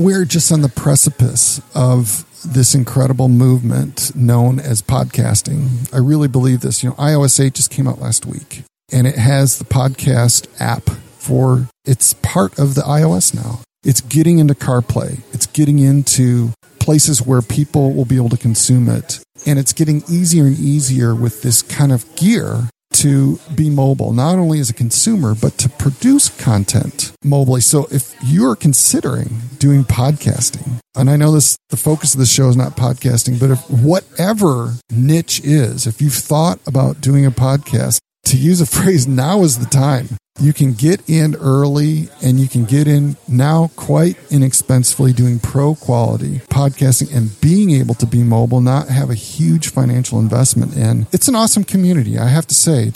we're just on the precipice of this incredible movement known as podcasting. I really believe this. You know, iOS 8 just came out last week and it has the podcast app for it's part of the iOS now. It's getting into CarPlay. It's getting into places where people will be able to consume it. And it's getting easier and easier with this kind of gear to be mobile, not only as a consumer, but to produce content mobilely. So if you're considering doing podcasting, and I know this, the focus of the show is not podcasting, but if whatever niche is, if you've thought about doing a podcast, to use a phrase, now is the time. You can get in early and you can get in now quite inexpensively doing pro quality podcasting and being able to be mobile, not have a huge financial investment in. It's an awesome community, I have to say.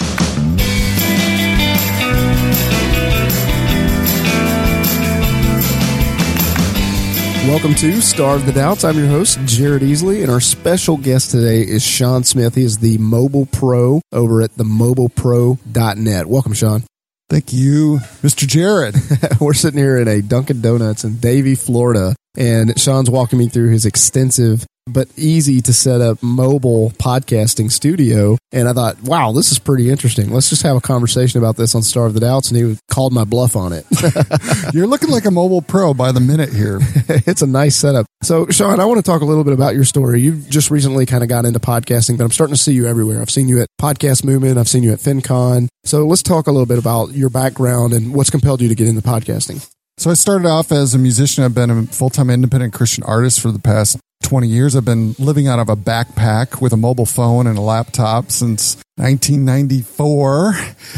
Welcome to Starve the Doubts. I'm your host, Jared Easley, and our special guest today is Shawn Smith. He is the mobile pro over at themobilepro.net. Welcome, Shawn. Thank you, Mr. Jared. We're sitting here in a Dunkin' Donuts in Davie, Florida, and Shawn's walking me through his extensive but easy to set up mobile podcasting studio. And I thought, wow, this is pretty interesting. Let's just have a conversation about this on Starve the Doubts. And he called my bluff on it. You're looking like a mobile pro by the minute here. it's a nice setup. So, Shawn, I want to talk a little bit about your story. You've just recently kind of got into podcasting, but I'm starting to see you everywhere. I've seen you at Podcast Movement, I've seen you at FinCon. So, let's talk a little bit about your background and what's compelled you to get into podcasting. So I started off as a musician. I've been a full-time independent Christian artist for the past 20 years. I've been living out of a backpack with a mobile phone and a laptop since 1994.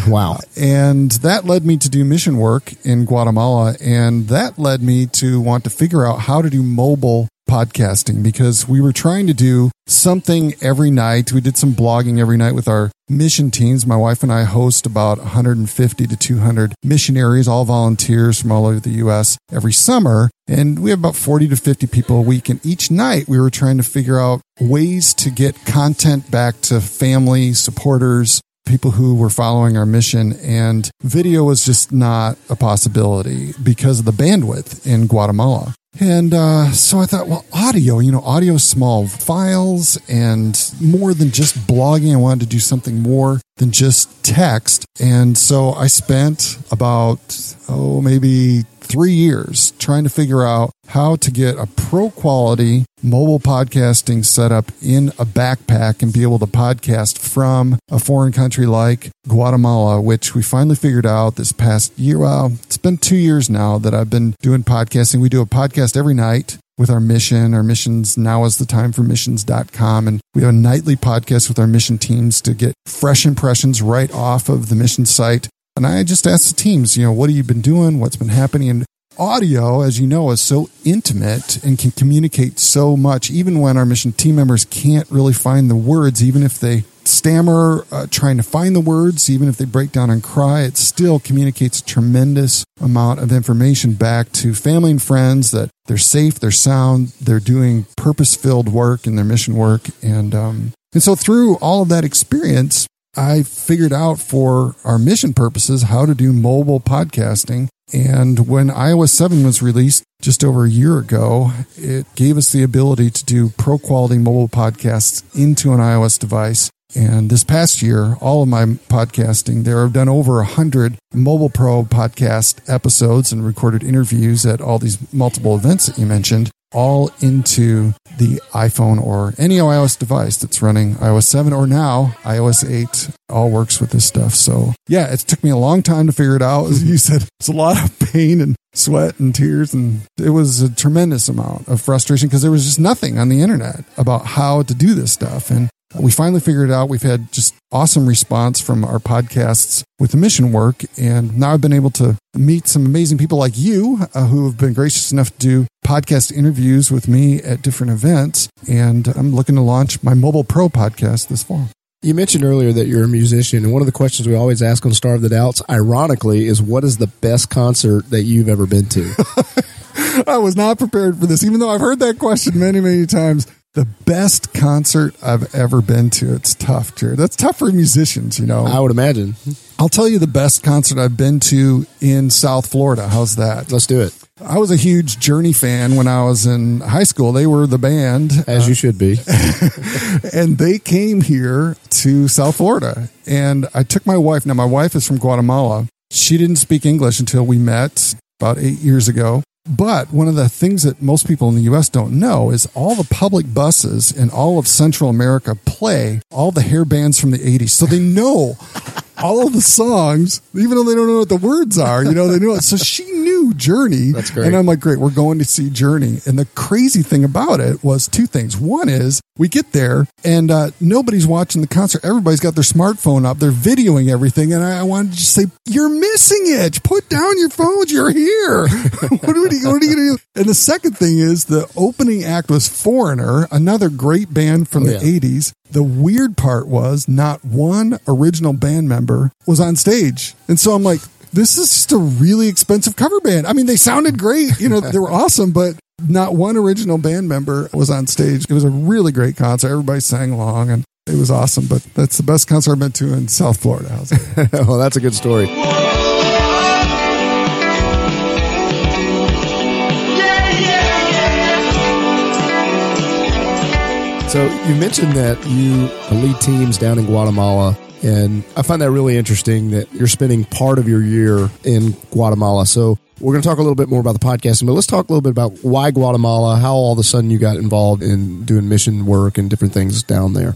Wow. And that led me to do mission work in Guatemala. And that led me to want to figure out how to do mobile podcasting because we were trying to do something every night. We did some blogging every night with our mission teams. My wife and I host about 150 to 200 missionaries, all volunteers from all over the U.S. every summer. And we have about 40 to 50 people a week. And each night we were trying to figure out ways to get content back to family, supporters, people who were following our mission and video was just not a possibility because of the bandwidth in Guatemala. And uh, so I thought, well, audio, you know, audio small files and more than just blogging. I wanted to do something more than just text. And so I spent about, oh, maybe three years trying to figure out how to get a pro quality mobile podcasting setup in a backpack and be able to podcast from a foreign country like Guatemala, which we finally figured out this past year. Well, it's been two years now that I've been doing podcasting. We do a podcast every night with our mission. Our missions now is the time for missions.com. And we have a nightly podcast with our mission teams to get fresh impressions right off of the mission site. And I just asked the teams, you know, what have you been doing? What's been happening? And audio, as you know, is so intimate and can communicate so much, even when our mission team members can't really find the words, even if they stammer uh, trying to find the words, even if they break down and cry, it still communicates a tremendous amount of information back to family and friends that they're safe, they're sound, they're doing purpose filled work in their mission work. And, um, and so through all of that experience, I figured out for our mission purposes how to do mobile podcasting and when iOS 7 was released just over a year ago, it gave us the ability to do pro quality mobile podcasts into an iOS device. And this past year, all of my podcasting, there I've done over a hundred mobile pro podcast episodes and recorded interviews at all these multiple events that you mentioned all into the iPhone or any iOS device that's running iOS 7 or now iOS 8 all works with this stuff. So yeah, it took me a long time to figure it out. As you said, it's a lot of pain and sweat and tears. And it was a tremendous amount of frustration because there was just nothing on the internet about how to do this stuff. And we finally figured it out. We've had just awesome response from our podcasts with the mission work. And now I've been able to meet some amazing people like you uh, who have been gracious enough to do podcast interviews with me at different events. And I'm looking to launch my Mobile Pro podcast this fall. You mentioned earlier that you're a musician, and one of the questions we always ask on Starve the Doubts, ironically, is what is the best concert that you've ever been to? I was not prepared for this, even though I've heard that question many, many times. The best concert I've ever been to. It's tough, Jared. That's tough for musicians, you know. I would imagine. I'll tell you the best concert I've been to in South Florida. How's that? Let's do it. I was a huge Journey fan when I was in high school. They were the band. As you should be. and they came here to South Florida. And I took my wife. Now, my wife is from Guatemala. She didn't speak English until we met about eight years ago. But one of the things that most people in the US don't know is all the public buses in all of Central America play all the hair bands from the 80s. So they know all of the songs, even though they don't know what the words are. You know, they know it. So she knew Journey. That's great. And I'm like, great, we're going to see Journey. And the crazy thing about it was two things. One is we get there and uh, nobody's watching the concert. Everybody's got their smartphone up. They're videoing everything. And I, I wanted to just say, you're missing it. Put down your phones. You're here. what are you, what are you going to do? And the second thing is the opening act was Foreigner, another great band from Oh, the yeah. 80s. The weird part was not one original band member was on stage. And so I'm like, this is just a really expensive cover band. I mean, they sounded great. You know, they were awesome, but not one original band member was on stage. It was a really great concert. Everybody sang along and it was awesome. But that's the best concert I've been to in South Florida. Well, that's a good story. So you mentioned that you lead teams down in Guatemala, and I find that really interesting that you're spending part of your year in Guatemala. So we're going to talk a little bit more about the podcasting, but let's talk a little bit about why Guatemala, how all of a sudden you got involved in doing mission work and different things down there.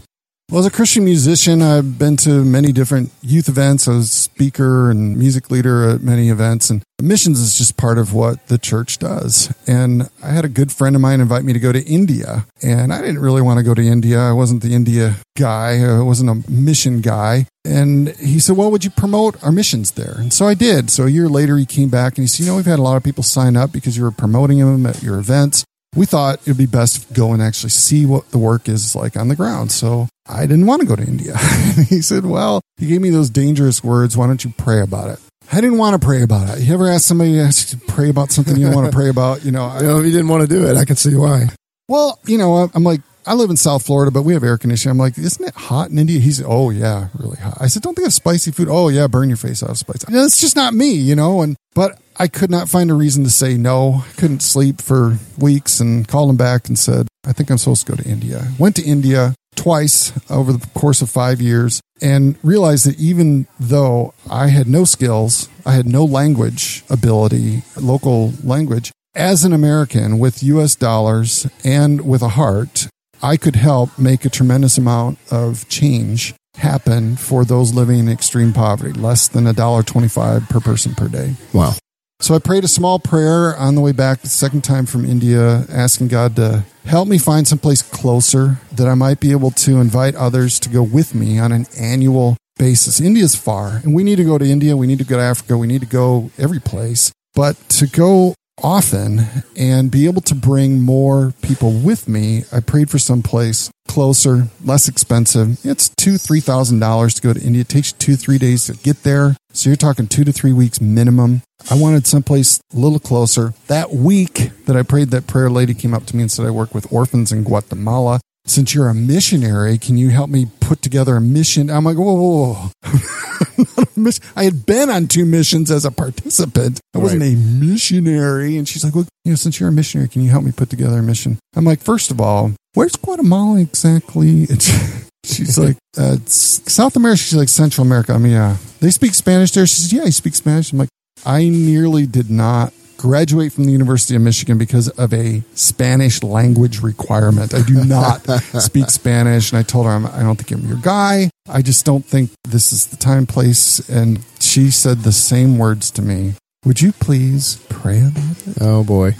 Well, as a Christian musician, I've been to many different youth events. I was a speaker and music leader at many events, and missions is just part of what the church does. And I had a good friend of mine invite me to go to India, and I didn't really want to go to India. I wasn't the India guy, I wasn't a mission guy. And he said, Well, would you promote our missions there? And so I did. So a year later, he came back and he said, You know, we've had a lot of people sign up because you were promoting them at your events we thought it would be best to go and actually see what the work is like on the ground. So I didn't want to go to India. he said, Well, he gave me those dangerous words. Why don't you pray about it? I didn't want to pray about it. You ever ask somebody to ask to pray about something you don't want to pray about? You know, I, You know, if you didn't want to do it, I can see why. well, you know, I'm like, I live in South Florida, but we have air conditioning. I'm like, isn't it hot in India? He said, oh yeah, really hot. I said, don't they have spicy food? Oh yeah, burn your face off spicy. Know, it's just not me, you know. And but I could not find a reason to say no. Couldn't sleep for weeks and called him back and said, I think I'm supposed to go to India. Went to India twice over the course of five years and realized that even though I had no skills, I had no language ability, local language, as an American with US dollars and with a heart, I could help make a tremendous amount of change happen for those living in extreme poverty, less than a dollar twenty-five per person per day. Wow. So I prayed a small prayer on the way back the second time from India, asking God to help me find someplace closer that I might be able to invite others to go with me on an annual basis. India's far, and we need to go to India. We need to go to Africa. We need to go every place. But to go often and be able to bring more people with me, I prayed for some place closer, less expensive. It's two, three thousand dollars to go to India. It takes two, three days to get there. So you're talking two to three weeks minimum. I wanted someplace a little closer. That week that I prayed that prayer, lady came up to me and said, I work with orphans in Guatemala. Since you're a missionary, can you help me put together a mission? I'm like, whoa, whoa, whoa. Not a miss- I had been on two missions as a participant. I wasn't Right. a missionary. And she's like, well, you know, since you're a missionary, can you help me put together a mission? I'm like, first of all, where's Guatemala exactly? She's like, uh, South America. She's like, Central America. I mean, yeah. They speak Spanish there. She says, yeah, I speak Spanish. I'm like, I nearly did not graduate from the University of Michigan because of a Spanish language requirement. I do not speak Spanish. And I told her, I'm, I don't think I'm your guy. I just don't think this is the time, place. And she said the same words to me. Would you please pray about it? Oh boy.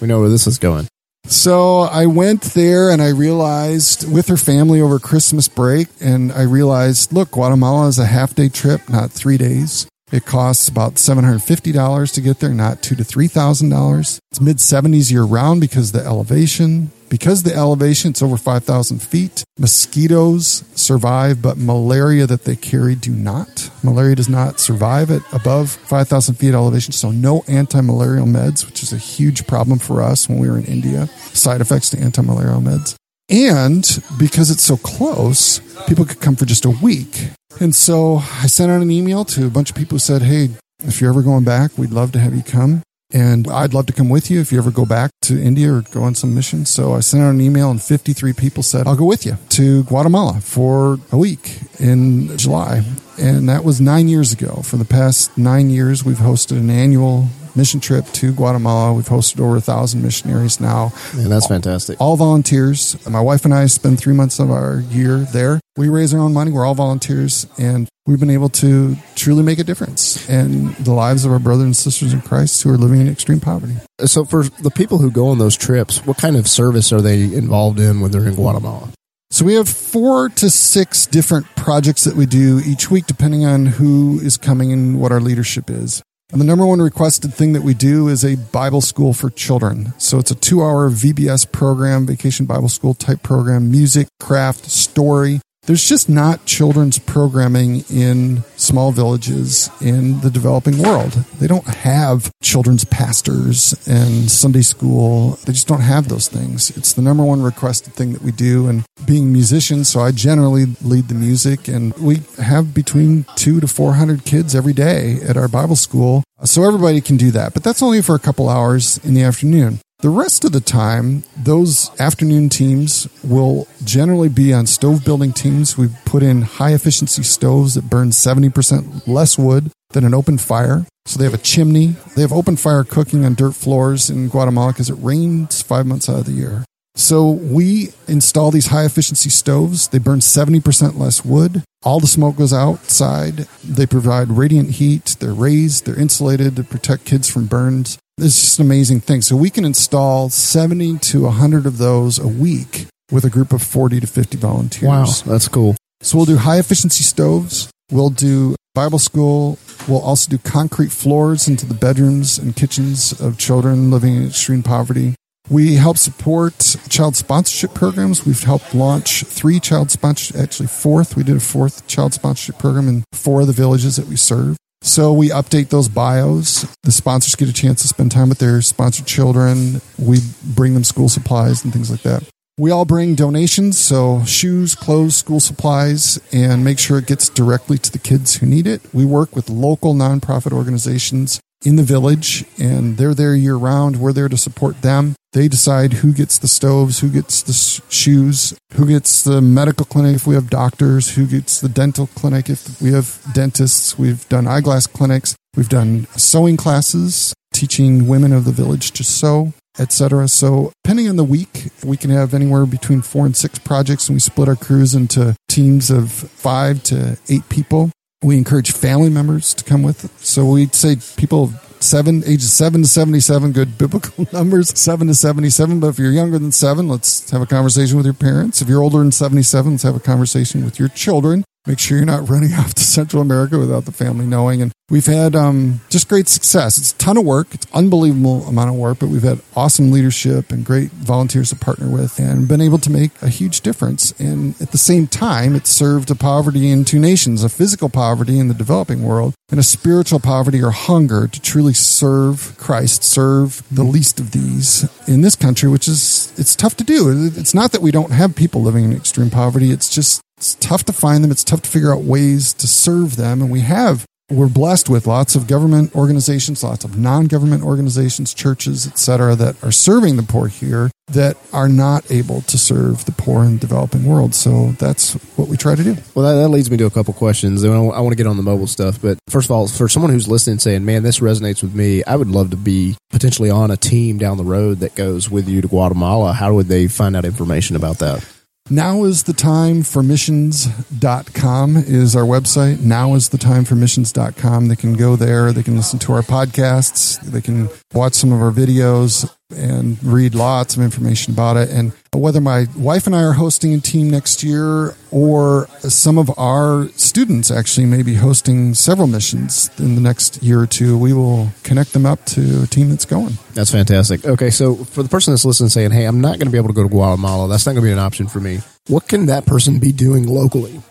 we know where this is going. So I went there and I realized with her family over Christmas break, and I realized, look, Guatemala is a half day trip, not three days. It costs about seven hundred fifty dollars to get there, not two to three thousand dollars. It's mid seventies year round because the elevation. Because the elevation, it's over five thousand feet. Mosquitoes survive, but malaria that they carry do not. Malaria does not survive at above five thousand feet elevation, so no anti-malarial meds, which is a huge problem for us when we were in India. Side effects to anti-malarial meds. And because it's so close, people could come for just a week. And so I sent out an email to a bunch of people who said, Hey, if you're ever going back, we'd love to have you come. And I'd love to come with you if you ever go back to India or go on some mission. So I sent out an email and 53 people said, I'll go with you to Guatemala for a week in July. And that was nine years ago. For the past nine years, we've hosted an annual mission trip to Guatemala. We've hosted over a thousand missionaries now. And that's fantastic. All volunteers. My wife and I spend three months of our year there. We raise our own money. We're all volunteers and we've been able to truly make a difference in the lives of our brothers and sisters in Christ who are living in extreme poverty. So for the people who go on those trips, what kind of service are they involved in when they're in Guatemala? So we have four to six different projects that we do each week, depending on who is coming and what our leadership is. And the number one requested thing that we do is a Bible school for children. So it's a two hour VBS program, vacation Bible school type program, music, craft, story, there's just not children's programming in small villages in the developing world. They don't have children's pastors and Sunday school. They just don't have those things. It's the number one requested thing that we do. And being musicians, so I generally lead the music, and we have between two to 400 kids every day at our Bible school. So everybody can do that. But that's only for a couple hours in the afternoon. The rest of the time, those afternoon teams will generally be on stove building teams. We've put in high efficiency stoves that burn 70% less wood than an open fire. So they have a chimney. They have open fire cooking on dirt floors in Guatemala because it rains five months out of the year. So we install these high efficiency stoves. They burn 70% less wood. All the smoke goes outside. They provide radiant heat. They're raised. They're insulated to protect kids from burns. It's just an amazing thing. So we can install 70 to 100 of those a week with a group of 40 to 50 volunteers. Wow, that's cool. So we'll do high efficiency stoves. We'll do Bible school. We'll also do concrete floors into the bedrooms and kitchens of children living in extreme poverty. We help support child sponsorship programs. We've helped launch three child sponsorship, actually fourth. We did a fourth child sponsorship program in four of the villages that we serve. So we update those bios. The sponsors get a chance to spend time with their sponsored children. We bring them school supplies and things like that. We all bring donations, so shoes, clothes, school supplies, and make sure it gets directly to the kids who need it. We work with local nonprofit organizations in the village, and they're there year round. We're there to support them. They decide who gets the stoves, who gets the shoes, who gets the medical clinic if we have doctors, who gets the dental clinic if we have dentists. We've done eyeglass clinics. We've done sewing classes, teaching women of the village to sew, etc. So, depending on the week, we can have anywhere between four and six projects, and we split our crews into teams of five to eight people. We encourage family members to come with. So we say people seven, ages seven to 77, good biblical numbers, seven to 77. But if you're younger than seven, let's have a conversation with your parents. If you're older than 77, let's have a conversation with your children. Make sure you're not running off to Central America without the family knowing. And we've had um, just great success. It's a ton of work. It's unbelievable amount of work, but we've had awesome leadership and great volunteers to partner with and been able to make a huge difference. And at the same time, it's served a poverty in two nations, a physical poverty in the developing world and a spiritual poverty or hunger to truly serve Christ, serve the least of these in this country, which is, it's tough to do. It's not that we don't have people living in extreme poverty. It's just it's tough to find them. It's tough to figure out ways to serve them. And we have, we're blessed with lots of government organizations, lots of non-government organizations, churches, etc., that are serving the poor here that are not able to serve the poor in the developing world. So that's what we try to do. Well, that, that leads me to a couple questions. I want to get on the mobile stuff, but first of all, for someone who's listening, saying, "Man, this resonates with me," I would love to be potentially on a team down the road that goes with you to Guatemala. How would they find out information about that? Now is the time for missions.com is our website. Now is the time for missions.com. They can go there. They can listen to our podcasts. They can watch some of our videos and read lots of information about it. And whether my wife and I are hosting a team next year or some of our students actually may be hosting several missions in the next year or two, we will connect them up to a team that's going. That's fantastic. Okay, so for the person that's listening saying, hey, I'm not going to be able to go to Guatemala, that's not going to be an option for me. What can that person be doing locally?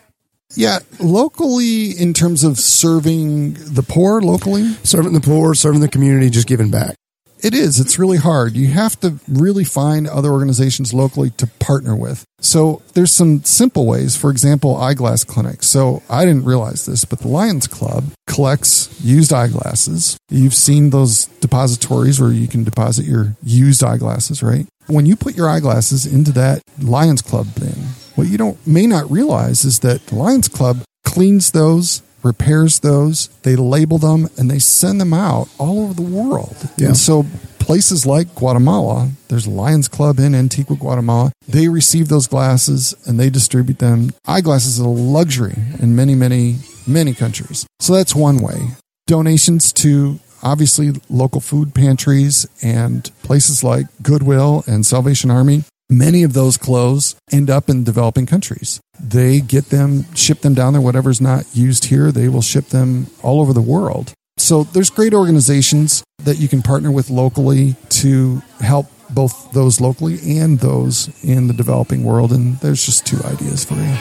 Yeah, locally in terms of serving the poor locally, serving the poor, serving the community, just giving back It is. It's really hard. You have to really find other organizations locally to partner with. So there's some simple ways. For example, eyeglass clinics. So I didn't realize this, but the Lions Club collects used eyeglasses. You've seen those depositories where you can deposit your used eyeglasses, right? When you put your eyeglasses into that Lions Club thing, what you don't may not realize is that the Lions Club cleans those repairs those, they label them, and they send them out all over the world. Yeah. And so places like Guatemala, there's a Lions Club in Antigua, Guatemala. They receive those glasses and they distribute them. Eyeglasses are a luxury in many, many, many countries. So that's one way. Donations to obviously local food pantries and places like Goodwill and Salvation Army many of those clothes end up in developing countries. They get them, ship them down there, whatever's not used here, they will ship them all over the world. So there's great organizations that you can partner with locally to help both those locally and those in the developing world. And there's just two ideas for you.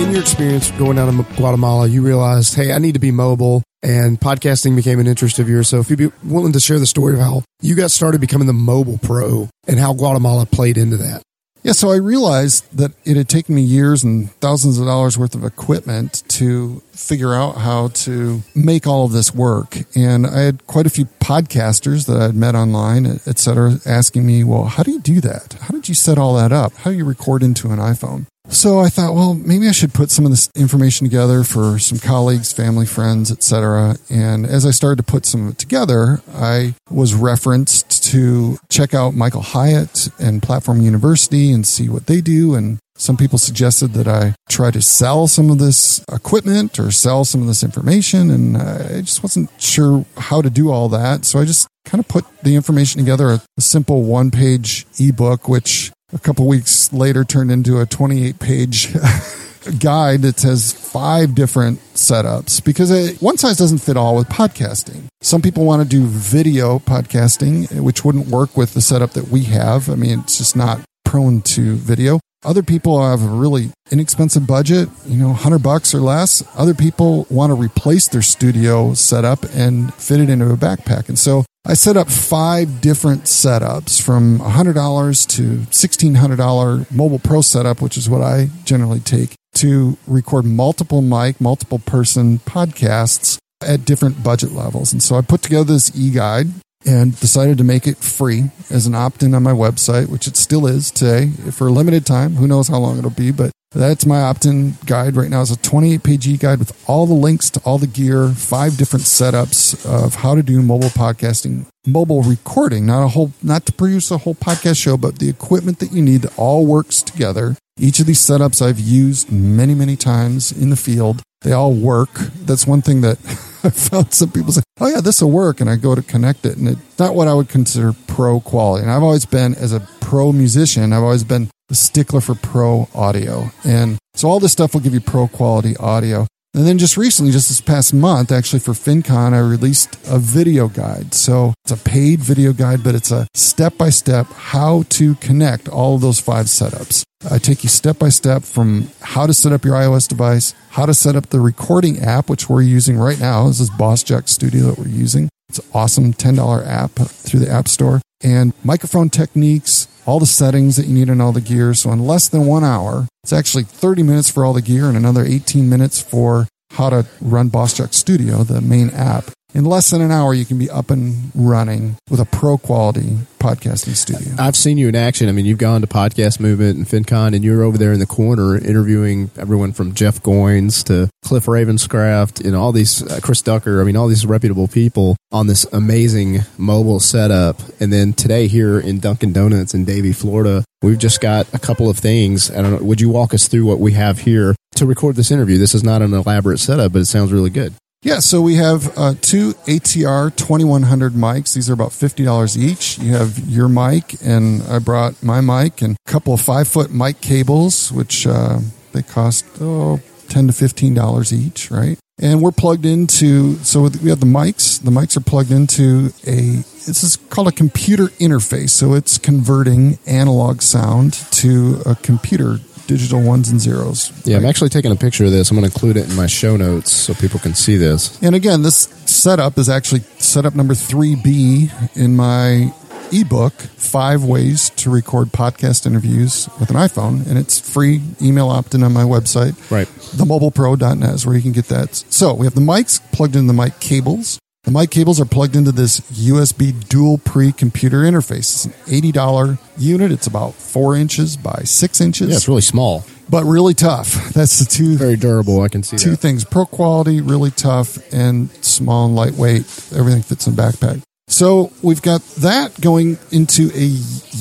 In your experience going down to Guatemala, you realized, hey, I need to be mobile and podcasting became an interest of yours. So if you'd be willing to share the story of how you got started becoming the mobile pro and how Guatemala played into that. Yeah, so I realized that it had taken me years and thousands of dollars worth of equipment to figure out how to make all of this work. And I had quite a few podcasters that I'd met online, et cetera, asking me, well, how do you do that? How did you set all that up? How do you record into an iPhone? So I thought, well, maybe I should put some of this information together for some colleagues, family, friends, etc. And as I started to put some of it together, I was referenced to check out Michael Hyatt and Platform University and see what they do. And some people suggested that I try to sell some of this equipment or sell some of this information. And I just wasn't sure how to do all that. So I just kind of put the information together, a, simple one page ebook, which a couple weeks later turned into a 28 page guide that has five different setups because it, one size doesn't fit all with podcasting. Some people want to do video podcasting, which wouldn't work with the setup that we have. I mean, it's just not prone to video. Other people have a really inexpensive budget, you know, 100 bucks or less. Other people want to replace their studio setup and fit it into a backpack. And so I set up five different setups from $100 to $1,600 mobile pro setup, which is what I generally take to record multiple mic, multiple person podcasts at different budget levels. And so I put together this e guide and decided to make it free as an opt in on my website, which it still is today for a limited time. Who knows how long it'll be, but that's my opt in guide right now. It's a 28 page guide with all the links to all the gear, five different setups of how to do mobile podcasting, mobile recording, not a whole, not to produce a whole podcast show, but the equipment that you need that all works together. Each of these setups I've used many, many times in the field. They all work. That's one thing that I found some people say, oh yeah, this will work. And I go to connect it and it's not what I would consider pro quality. And I've always been, as a pro musician, I've always been the stickler for pro audio. And so all this stuff will give you pro quality audio. And then just recently, just this past month, actually for FinCon, I released a video guide. So it's a paid video guide, but it's a step by step how to connect all of those five setups. I take you step by step from how to set up your iOS device, how to set up the recording app, which we're using right now. This is Boss Jock Studio that we're using. It's awesome $10 app through the App Store and microphone techniques, all the settings that you need on all the gear. So in less than one hour, it's actually 30 minutes for all the gear and another 18 minutes for how to run Boss Jock Studio, the main app in less than an hour, you can be up and running with a pro quality podcasting studio. I've seen you in action. I mean, you've gone to Podcast Movement and FinCon, and you're over there in the corner interviewing everyone from Jeff Goins to Cliff Ravenscraft and all these, uh, Chris Ducker. I mean, all these reputable people on this amazing mobile setup. And then today here in Dunkin' Donuts in Davie, Florida, we've just got a couple of things. I don't know. Would you walk us through what we have here to record this interview? This is not an elaborate setup, but it sounds really good. Yeah, so we have uh, two ATR 2100 mics. These are about $50 each. You have your mic, and I brought my mic and a couple of five foot mic cables, which uh, they cost oh, 10 to $15 each, right? And we're plugged into, so we have the mics. The mics are plugged into a, this is called a computer interface. So it's converting analog sound to a computer digital ones and zeros. Yeah? I'm actually taking a picture of this. I'm going to include it in my show notes so people can see this. And again, this setup is actually setup number 3B in my ebook, Five Ways to Record Podcast Interviews with an iPhone. And it's free email opt in on my website. Right. TheMobilePro.net is where you can get that. So we have the mics plugged into the mic cables. The mic cables are plugged into this USB dual pre computer interface. It's an $80 unit. It's about four inches by six inches. Yeah, it's really small. but really tough. That's the two Very durable. I can see two that. things pro quality really tough and small and lightweight everything fits in a backpack so we've got that going into a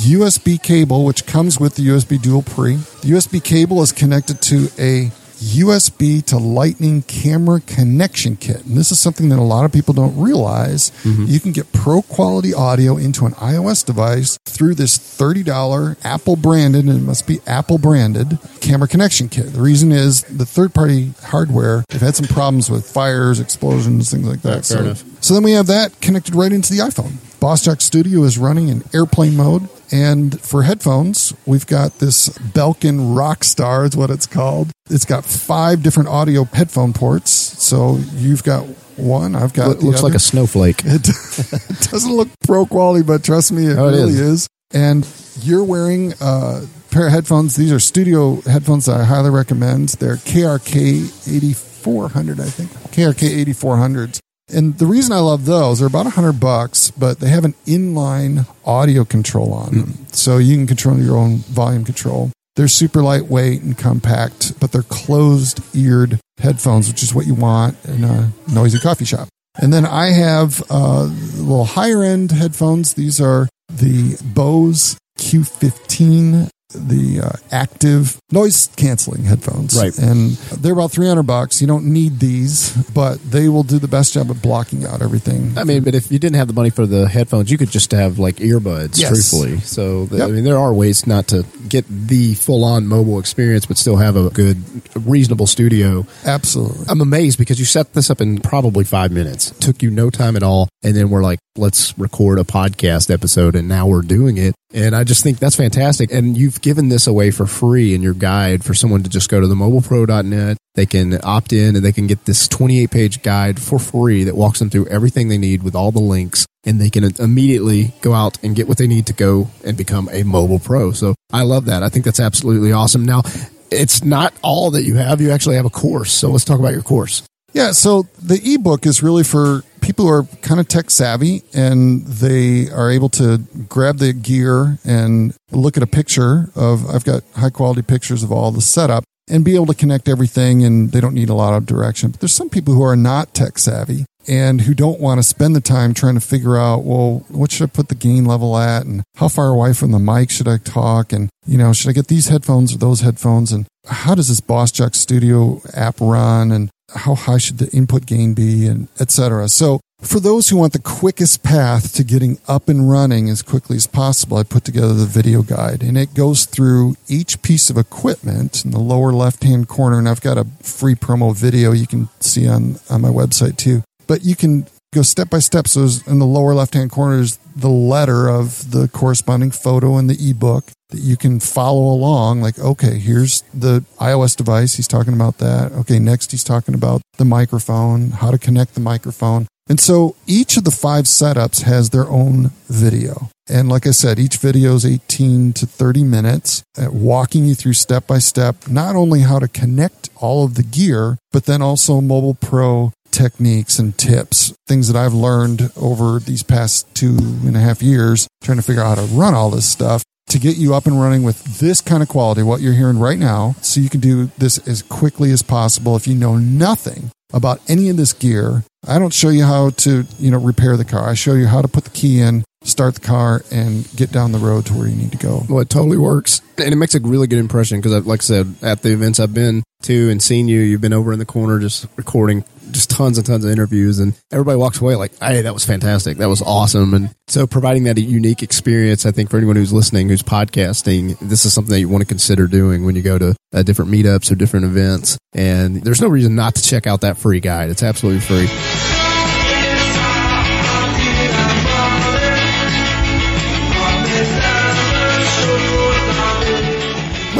usb cable which comes with the usb dual pre the usb cable is connected to a USB to lightning camera connection kit. And this is something that a lot of people don't realize. Mm-hmm. You can get pro quality audio into an iOS device through this $30 Apple branded, and it must be Apple branded camera connection kit. The reason is the third party hardware, they've had some problems with fires, explosions, things like that. Fair so, so then we have that connected right into the iPhone. Boss Jock Studio is running in airplane mode. And for headphones, we've got this Belkin Rockstar, is what it's called. It's got five different audio headphone ports. So you've got one, I've got It looks other. like a snowflake. It doesn't look pro quality, but trust me, it Oh, it really is. is. And you're wearing a pair of headphones. These are studio headphones that I highly recommend. They're KRK 8400, I think. KRK 8400s. And the reason I love those, they're about 100 bucks, but they have an inline audio control on them. So you can control your own volume control. They're super lightweight and compact, but they're closed eared headphones, which is what you want in a noisy coffee shop. And then I have uh, little higher end headphones. These are the Bose Q15, the uh, active noise canceling headphones. Right. And they're about 300 bucks. You don't need these, but they will do the best job of blocking out everything. I mean, but if you didn't have the money for the headphones, you could just have like earbuds, Yes. truthfully. So, th- I mean, there are ways not to get the full on mobile experience, but still have a good, reasonable studio. Absolutely. I'm amazed because you set this up in probably five minutes. took you no time at all. And then we're like, let's record a podcast episode. And now we're doing it. And I just think that's fantastic. And you've given this away for free in your guide for someone to just go to the mobilepro.net. They can opt in and they can get this 28 page guide for free that walks them through everything they need with all the links. And they can immediately go out and get what they need to go and become a mobile pro. So I love that. I think that's absolutely awesome. Now, it's not all that you have. You actually have a course. So let's talk about your course. Yeah, so the ebook is really for people who are kind of tech savvy and they are able to grab the gear and look at a picture of I've got high quality pictures of all the setup and be able to connect everything and they don't need a lot of direction. But there's some people who are not tech savvy and who don't want to spend the time trying to figure out, well, what should I put the gain level at and how far away from the mic should I talk and you know, should I get these headphones or those headphones and how does this Boss Jock Studio app run and how high should the input gain be and etc. So for those who want the quickest path to getting up and running as quickly as possible, I put together the video guide and it goes through each piece of equipment in the lower left hand corner. And I've got a free promo video you can see on, on my website too. But you can go step by step. So in the lower left hand corner is the letter of the corresponding photo in the ebook that you can follow along. Like, okay, here's the iOS device. He's talking about that. Okay, next he's talking about the microphone, how to connect the microphone. And so each of the five setups has their own video. And like I said, each video is 18 to 30 minutes at walking you through step by step, not only how to connect all of the gear, but then also Mobile Pro techniques and tips, things that I've learned over these past two and a half years, trying to figure out how to run all this stuff to get you up and running with this kind of quality, what you're hearing right now, so you can do this as quickly as possible. If you know nothing about any of this gear, I don't show you how to, you know, repair the car. I show you how to put the key in, start the car, and get down the road to where you need to go. Well, it totally works, and it makes a really good impression because, like I said, at the events I've been to and seen you, you've been over in the corner just recording just tons and tons of interviews, and everybody walks away like, "Hey, that was fantastic, that was awesome." And so, providing that unique experience, I think for anyone who's listening, who's podcasting, this is something that you want to consider doing when you go to uh, different meetups or different events. And there's no reason not to check out that free guide; it's absolutely free.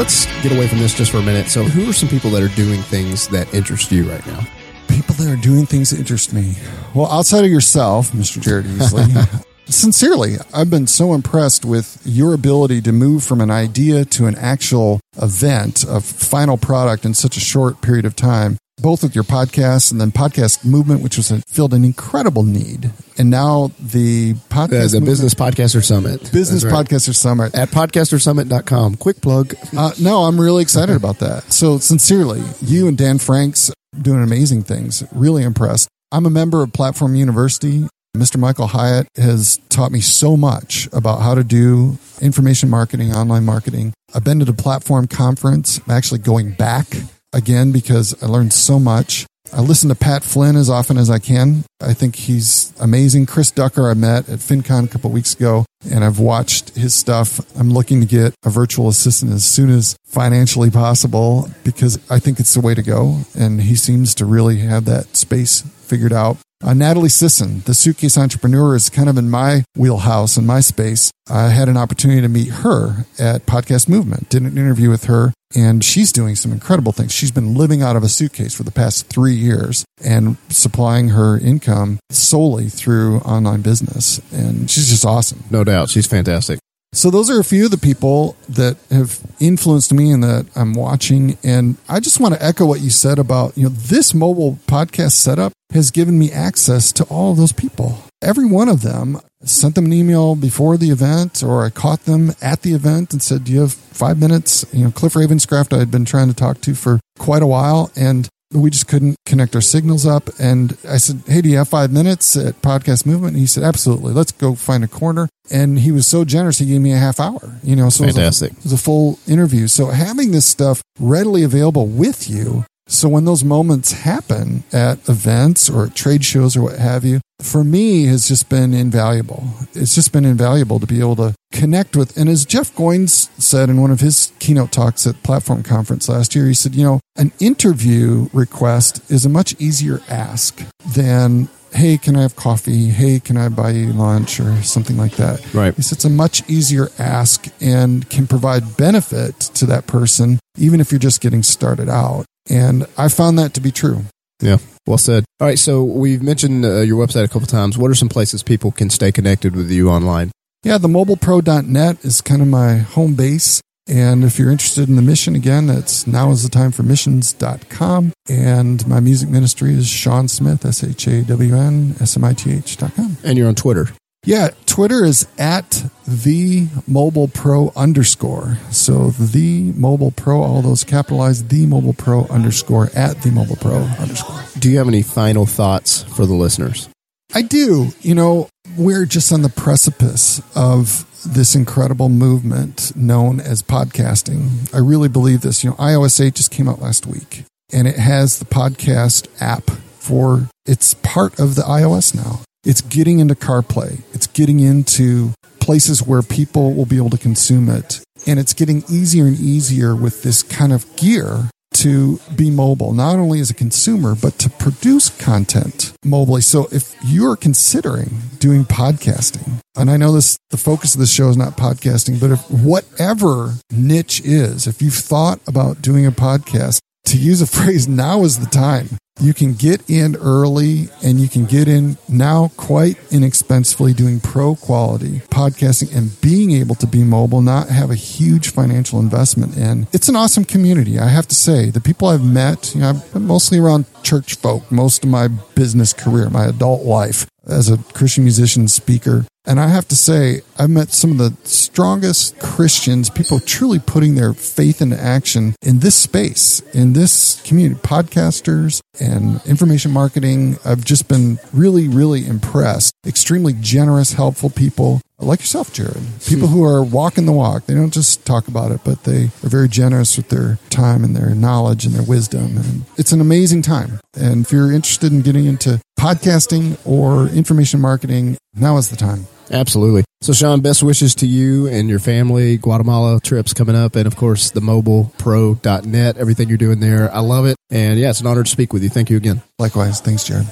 Let's get away from this just for a minute. So, who are some people that are doing things that interest you right now? People that are doing things that interest me. Well, outside of yourself, Mr. Jared Easley, sincerely, I've been so impressed with your ability to move from an idea to an actual event, a final product in such a short period of time both with your podcast and then podcast movement, which was a, filled an incredible need. And now the podcast, the, the Business Podcaster Summit, Business right. Podcaster Summit at podcastersummit.com. Quick plug. Uh, no, I'm really excited about that. So sincerely, you and Dan Franks doing amazing things. Really impressed. I'm a member of Platform University. Mr. Michael Hyatt has taught me so much about how to do information marketing, online marketing. I've been to the platform conference. I'm actually going back again because I learned so much. I listen to Pat Flynn as often as I can. I think he's amazing. Chris Ducker I met at FinCon a couple weeks ago and I've watched his stuff. I'm looking to get a virtual assistant as soon as financially possible because I think it's the way to go. And he seems to really have that space figured out. Uh, Natalie Sisson, the suitcase entrepreneur, is kind of in my wheelhouse in my space. I had an opportunity to meet her at Podcast Movement, did an interview with her, and she's doing some incredible things. She's been living out of a suitcase for the past three years and supplying her income solely through online business. And she's just awesome. No doubt. She's fantastic. So those are a few of the people that have influenced me and that I'm watching. And I just want to echo what you said about, you know, this mobile podcast setup has given me access to all of those people. Every one of them sent them an email before the event or I caught them at the event and said, do you have five minutes? You know, Cliff Ravenscraft I had been trying to talk to for quite a while. And we just couldn't connect our signals up. And I said, Hey, do you have five minutes at Podcast Movement? And he said, Absolutely. Let's go find a corner. And he was so generous, he gave me a half hour, you know, so Fantastic. It, was a, it was a full interview. So having this stuff readily available with you so when those moments happen at events or trade shows or what have you, for me has just been invaluable. It's just been invaluable to be able to connect with. And as Jeff Goins said in one of his keynote talks at Platform Conference last year, he said, you know, an interview request is a much easier ask than hey, can I have coffee? Hey, can I buy you lunch or something like that? Right. He said it's a much easier ask and can provide benefit to that person, even if you're just getting started out. And I found that to be true. Yeah, well said. All right, so we've mentioned uh, your website a couple times. What are some places people can stay connected with you online? Yeah, the mobilepro.net is kind of my home base. And if you're interested in the mission, again, it's now is the time for missions.com. And my music ministry is Shawn Smith, S H A W N S M I T H.com. And you're on Twitter. Yeah, Twitter is at the mobile pro underscore. So the mobile pro, all those capitalized, the mobile pro underscore at the mobile pro underscore. Do you have any final thoughts for the listeners? I do. You know, we're just on the precipice of this incredible movement known as podcasting. I really believe this. You know, iOS 8 just came out last week and it has the podcast app for it's part of the iOS now. It's getting into CarPlay. It's getting into places where people will be able to consume it. And it's getting easier and easier with this kind of gear to be mobile, not only as a consumer, but to produce content mobilely. So if you're considering doing podcasting, and I know this, the focus of the show is not podcasting, but if whatever niche is, if you've thought about doing a podcast, to use a phrase, now is the time you can get in early and you can get in now quite inexpensively doing pro quality podcasting and being able to be mobile, not have a huge financial investment in. It's an awesome community. I have to say, the people I've met, you know, I've been mostly around church folk most of my business career, my adult life as a Christian musician speaker. And I have to say, I've met some of the strongest Christians, people truly putting their faith into action in this space, in this community, podcasters and information marketing. I've just been really, really impressed. Extremely generous, helpful people like yourself, Jared. People who are walking the walk. They don't just talk about it, but they are very generous with their time and their knowledge and their wisdom. And it's an amazing time. And if you're interested in getting into podcasting or information marketing, now is the time. Absolutely. So, Shawn, best wishes to you and your family. Guatemala trips coming up, and of course, the mobilepro.net, everything you're doing there. I love it. And yeah, it's an honor to speak with you. Thank you again. Likewise. Thanks, Jared.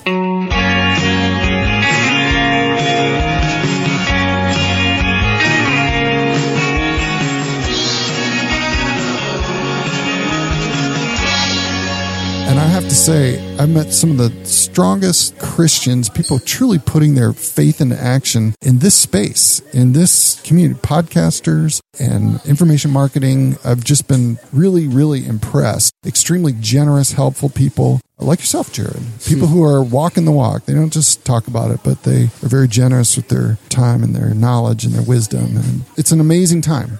Say, I've met some of the strongest Christians, people truly putting their faith into action in this space, in this community, podcasters and information marketing. I've just been really, really impressed. Extremely generous, helpful people like yourself, Jared. People who are walking the walk. They don't just talk about it, but they are very generous with their time and their knowledge and their wisdom. And it's an amazing time.